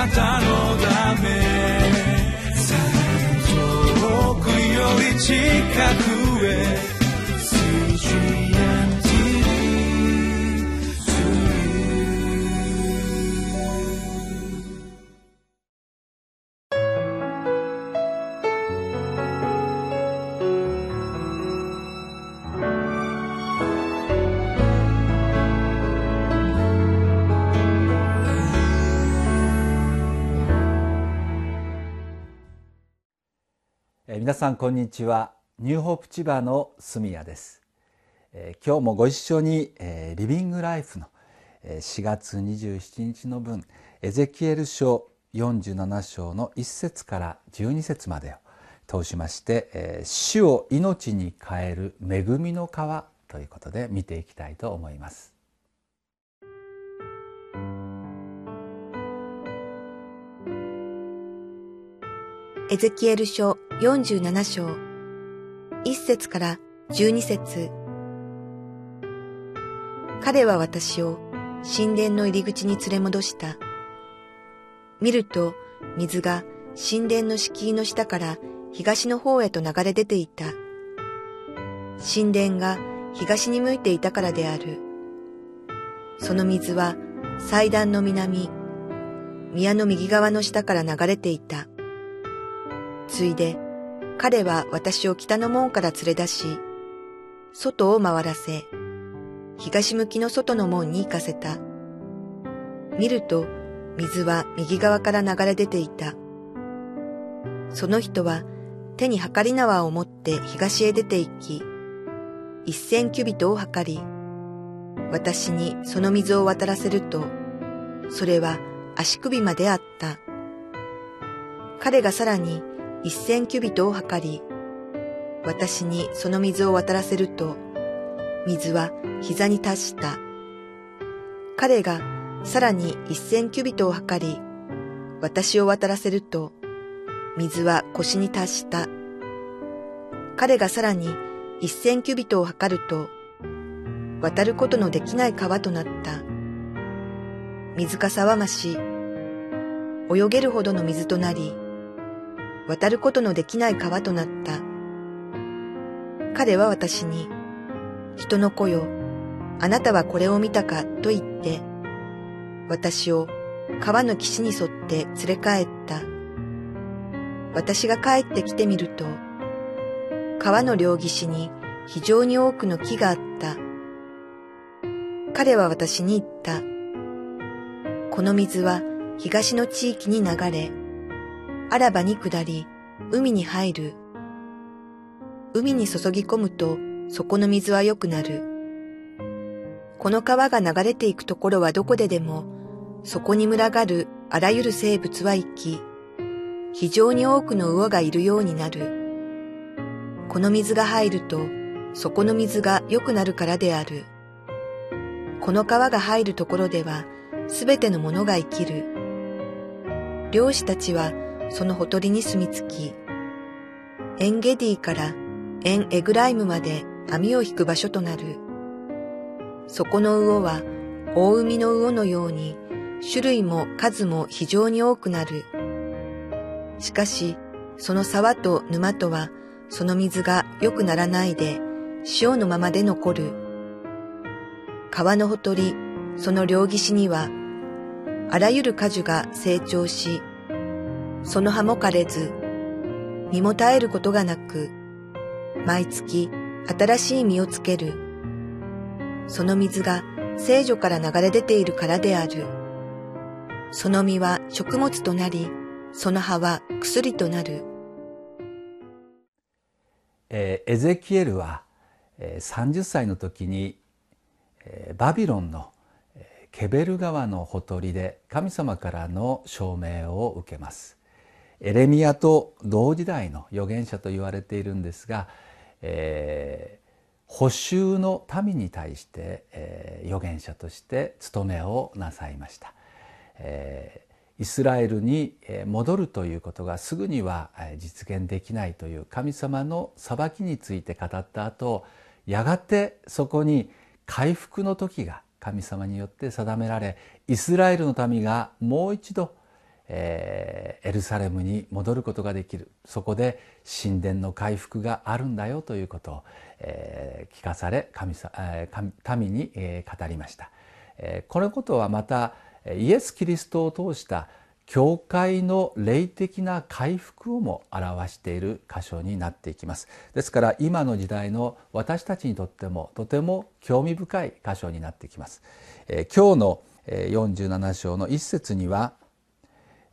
なたのため。遠くより近く。皆さんこんにちは。ニューホープ千葉の住谷です、えー、今日もご一緒に、えー、リビングライフの、えー、4月27日の分エゼキエル書47章の1節から12節までを通しまして、えー、死を命に変える恵みの川ということで見ていきたいと思います。エゼキエル書47章1節から12節彼は私を神殿の入り口に連れ戻した。見ると水が神殿の敷居の下から東の方へと流れ出ていた。神殿が東に向いていたからである。その水は祭壇の南、宮の右側の下から流れていた。ついで、彼は私を北の門から連れ出し、外を回らせ、東向きの外の門に行かせた。見ると、水は右側から流れ出ていた。その人は手に測り縄を持って東へ出て行き、一千キュビトを測り、私にその水を渡らせると、それは足首まであった。彼がさらに一千キュビトを測り、私にその水を渡らせると、水は膝に達した。彼がさらに一千キュビトを測り、私を渡らせると、水は腰に達した。彼がさらに一千キュビトを測ると、渡ることのできない川となった。水かさは増し、泳げるほどの水となり、渡ることのできない川となった。彼は私に、人の子よ、あなたはこれを見たかと言って、私を川の岸に沿って連れ帰った。私が帰ってきてみると、川の両岸に非常に多くの木があった。彼は私に言った。この水は東の地域に流れ、あらばに下り、海に入る。海に注ぎ込むと、そこの水は良くなる。この川が流れていくところはどこででも、そこに群がるあらゆる生物は生き、非常に多くの魚がいるようになる。この水が入ると、そこの水が良くなるからである。この川が入るところでは、すべてのものが生きる。漁師たちはそのほとりに住み着き、エンゲディからエンエグライムまで網を引く場所となる。そこの魚は大海の魚のように種類も数も非常に多くなる。しかし、その沢と沼とはその水が良くならないで塩のままで残る。川のほとり、その両岸には、あらゆる果樹が成長し、その葉も枯れず、実も絶えることがなく、毎月新しい実をつける。その水が聖女から流れ出ているからである。その実は食物となり、その葉は薬となる。えー、エゼキエルは、えー、30歳の時に、えー、バビロンのケベル川のほとりで神様からの証明を受けます。エレミアと同時代の預言者と言われているんですが、えー、補修の民に対して、えー、預言者として務めをなさいました、えー、イスラエルに戻るということがすぐには実現できないという神様の裁きについて語った後やがてそこに回復の時が神様によって定められイスラエルの民がもう一度えー、エルサレムに戻ることができる。そこで神殿の回復があるんだよということを、えー、聞かされ神さ、えー、民に、えー、語りました、えー、このことはまたイエス・キリストを通した教会の霊的な回復をも表している箇所になっていきます。ですから今の時代の私たちにとってもとても興味深い箇所になってきます、えー、今日の47章の一節には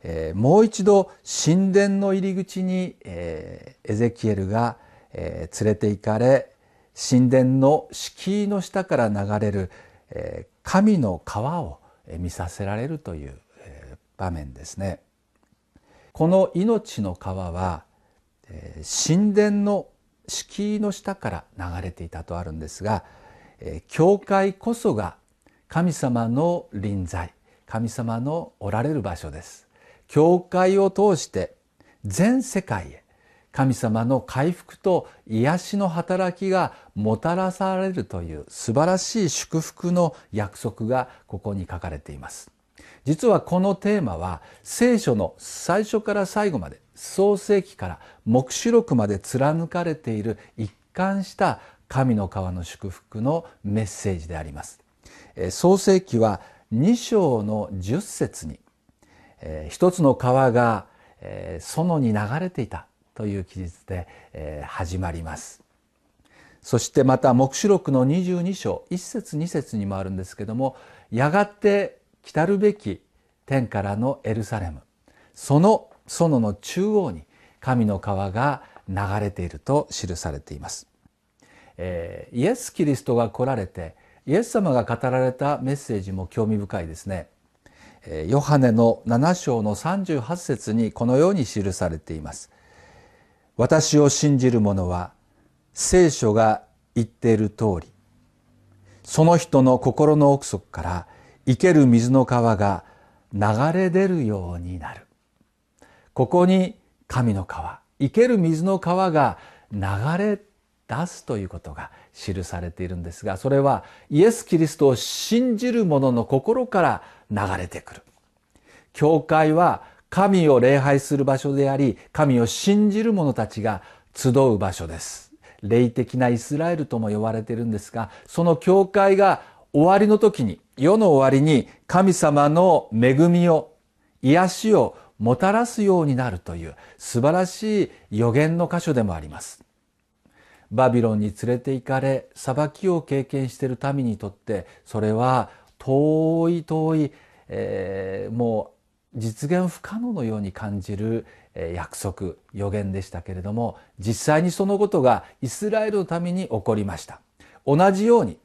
えー、もう一度神殿の入り口に、えー、エゼキエルが、えー、連れて行かれ神殿の敷居の下から流れる、えー、神の川を見させられるという、えー、場面ですね。この命の川は、えー、神殿の敷居の下から流れていたとあるんですが、えー、教会こそが神様の臨在神様のおられる場所です教会を通して全世界へ神様の回復と癒しの働きがもたらされるという素晴らしい祝福の約束がここに書かれています。実はこのテーマは聖書の最初から最後まで創世記から黙示録まで貫かれている一貫した神の川の祝福のメッセージであります。創世記は2章の10節にえー、一つの川が、えー、園に流れていたという記述で、えー、始まります。そしてまた黙示録の22章1節2節にもあるんですけどもやがて来るべき天からのエルサレムその園の中央に神の川が流れていると記されています、えー、イエス・キリストが来られてイエス様が語られたメッセージも興味深いですね。ヨハネの7章の38節にこのように記されています。私を信じる者は聖書が言っている通りその人の心の奥底から生ける水の川が流れ出るようになるここに神の川生ける水の川が流れ出すということが記されているんですがそれはイエス・キリストを信じる者の心から流れてくる。教会は神を礼拝する場所であり神を信じる者たちが集う場所です。霊的なイスラエルとも呼ばれているんですがその教会が終わりの時に世の終わりに神様の恵みを癒しをもたらすようになるという素晴らしい予言の箇所でもあります。バビロンに連れて行かれ裁きを経験している民にとってそれは遠い遠い、えー、もう実現不可能のように感じる約束予言でしたけれども実際にそのことがイスラエルのために起こりました。同じように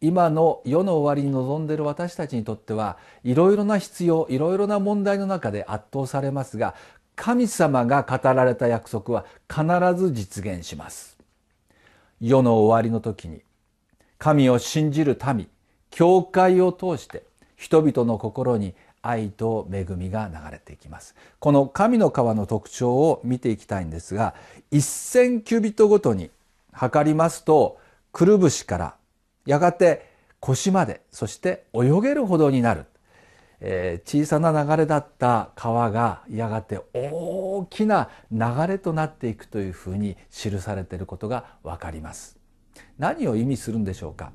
今の世の終わりに臨んでいる私たちにとってはいろいろな必要いろいろな問題の中で圧倒されますが神様が語られた約束は必ず実現します。世の終わりの時に神を信じる民教会を通して人々の心に愛と恵みが流れていきます。この神の川の特徴を見ていきたいんですが1000キュビットごとに測りますとくるぶしからやがて腰までそして泳げるほどになる、えー、小さな流れだった川がやがて大きな流れとなっていくというふうに記されていることがわかります。何を意味するんでしょうか？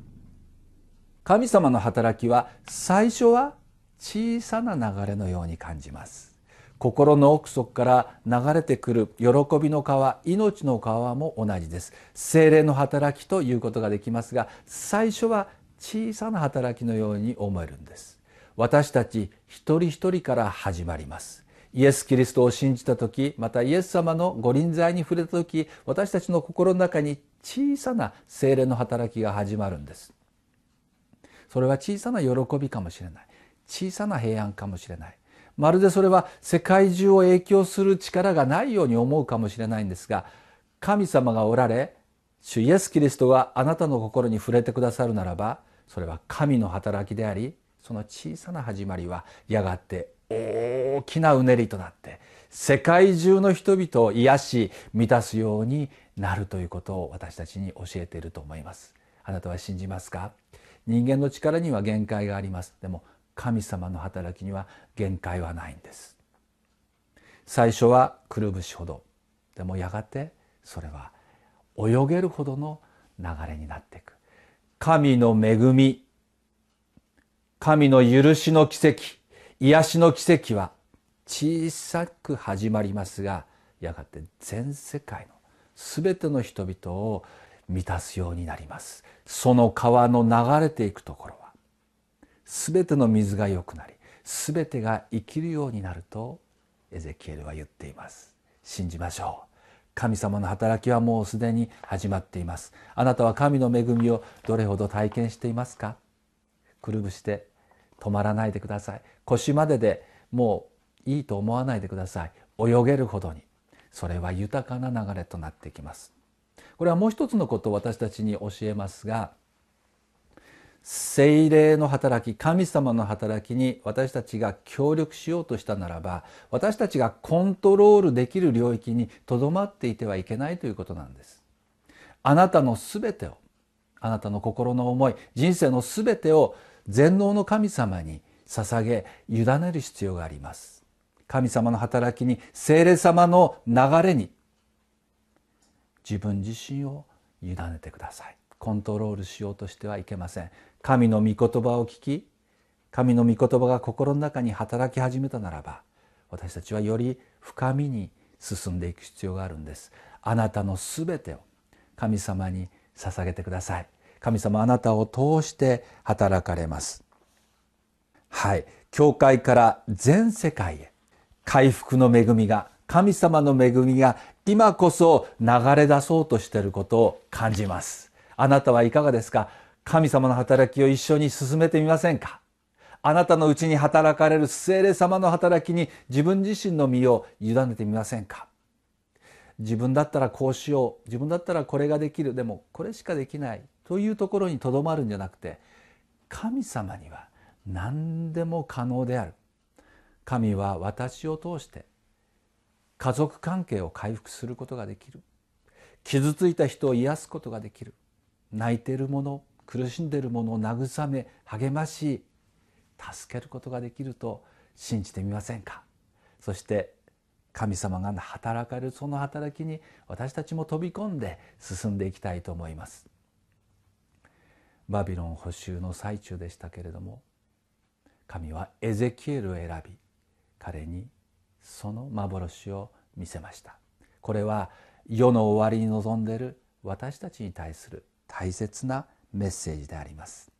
神様の働きは最初は小さな流れのように感じます。心の奥底から流れてくる喜びの川命の川も同じです。精霊の働きということができますが最初は小さな働きのように思えるんです。私たち一人一人から始まります。イエス・キリストを信じた時またイエス様のご臨在に触れた時私たちの心の中に小さな精霊の働きが始まるんです。それは小さな喜びかもしれない。小さな平安かもしれない。まるでそれは世界中を影響する力がないように思うかもしれないんですが神様がおられ主イエス・キリストがあなたの心に触れてくださるならばそれは神の働きでありその小さな始まりはやがて大きなうねりとなって世界中の人々を癒し満たすようになるということを私たちに教えていると思います。あなたは信じますか？人間の力には限界があります。でも神様の働きには限界はないんです。最初はくるぶしほど。でもやがてそれは泳げるほどの流れになっていく。神の恵み。神の許しの奇跡。癒しの奇跡は小さく始まりますがやがて全世界の全ての人々を満たすようになります。その川の流れていくところは全ての水が良くなり全てが生きるようになるとエゼキエルは言っています。信じましょう。神様の働きはもうすでに始まっています。あなたは神の恵みをどれほど体験していますか？くるぶして止まらないでください。腰まででもういいと思わないでください。泳げるほどに。それは豊かな流れとなってきます。これはもう一つのことを私たちに教えますが精霊の働き神様の働きに私たちが協力しようとしたならば私たちがコントロールできる領域にとどまっていてはいけないということなんです。あなたのすべてをあなたの心の思い人生のすべてを全能の神様に捧げ委ねる必要があります。神様の働きに精霊様の流れに自分自身を委ねてください。コントロールしようとしてはいけません。神の御言葉を聞き神の御言葉が心の中に働き始めたならば私たちはより深みに進んでいく必要があるんです。あなたのすべてを神様に捧げてください。神様あなたを通して働かれます。はい。教会から全世界へ回復の恵みが神様の恵みが今こそ流れ出そうとしていることを感じます。あなたはいかがですか？神様の働きを一緒に進めてみませんか？あなたのうちに働かれる聖霊様の働きに自分自身の身を委ねてみませんか？自分だったらこうしよう。自分だったらこれができる。でもこれしかできないというところにとどまるんじゃなくて神様には何でも可能である。神は私を通して家族関係を回復することができる。傷ついた人を癒すことができる。泣いている者苦しんでいる者を慰め励まし助けることができると信じてみませんか？そして神様が働かれるその働きに私たちも飛び込んで進んでいきたいと思います。バビロン捕囚の最中でしたけれども神はエゼキエルを選び彼にその幻を見せました。これは世の終わりに臨んでいる私たちに対する大切なメッセージであります。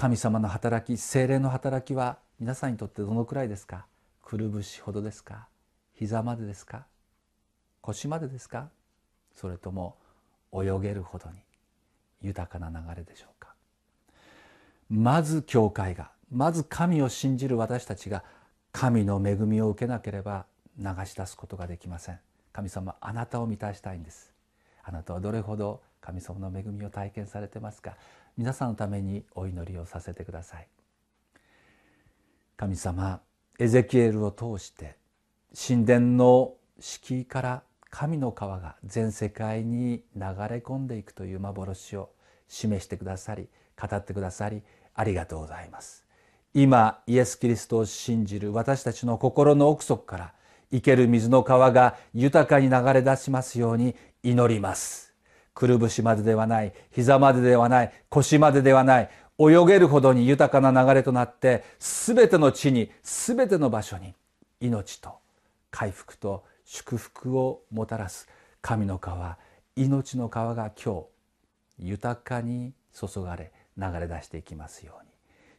神様の働き精霊の働きは皆さんにとってどのくらいですか？くるぶしほどですか？膝までですか？腰までですか？それとも泳げるほどに豊かな流れでしょうか？まず教会がまず神を信じる私たちが神の恵みを受けなければ流し出すことができません。神様あなたを満たしたいんです。あなたはどれほど神様の恵みを体験されてますか？皆さんのためにお祈りをさせてください。神様エゼキエルを通して神殿の敷居から神の川が全世界に流れ込んでいくという幻を示してくださり語ってくださりありがとうございます。今イエス・キリストを信じる私たちの心の奥底から生ける水の川が豊かに流れ出しますように祈ります。くるぶしまでではない膝までではない腰までではない泳げるほどに豊かな流れとなって全ての地に全ての場所に命と回復と祝福をもたらす神の川命の川が今日豊かに注がれ流れ出していきますように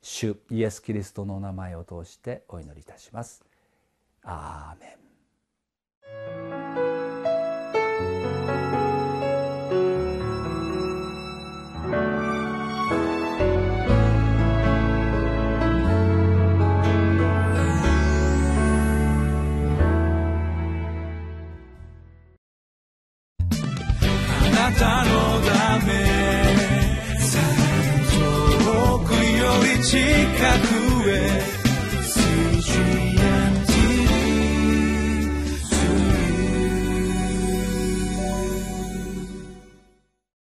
主イエス・キリストのお名前を通してお祈りいたします。アーメン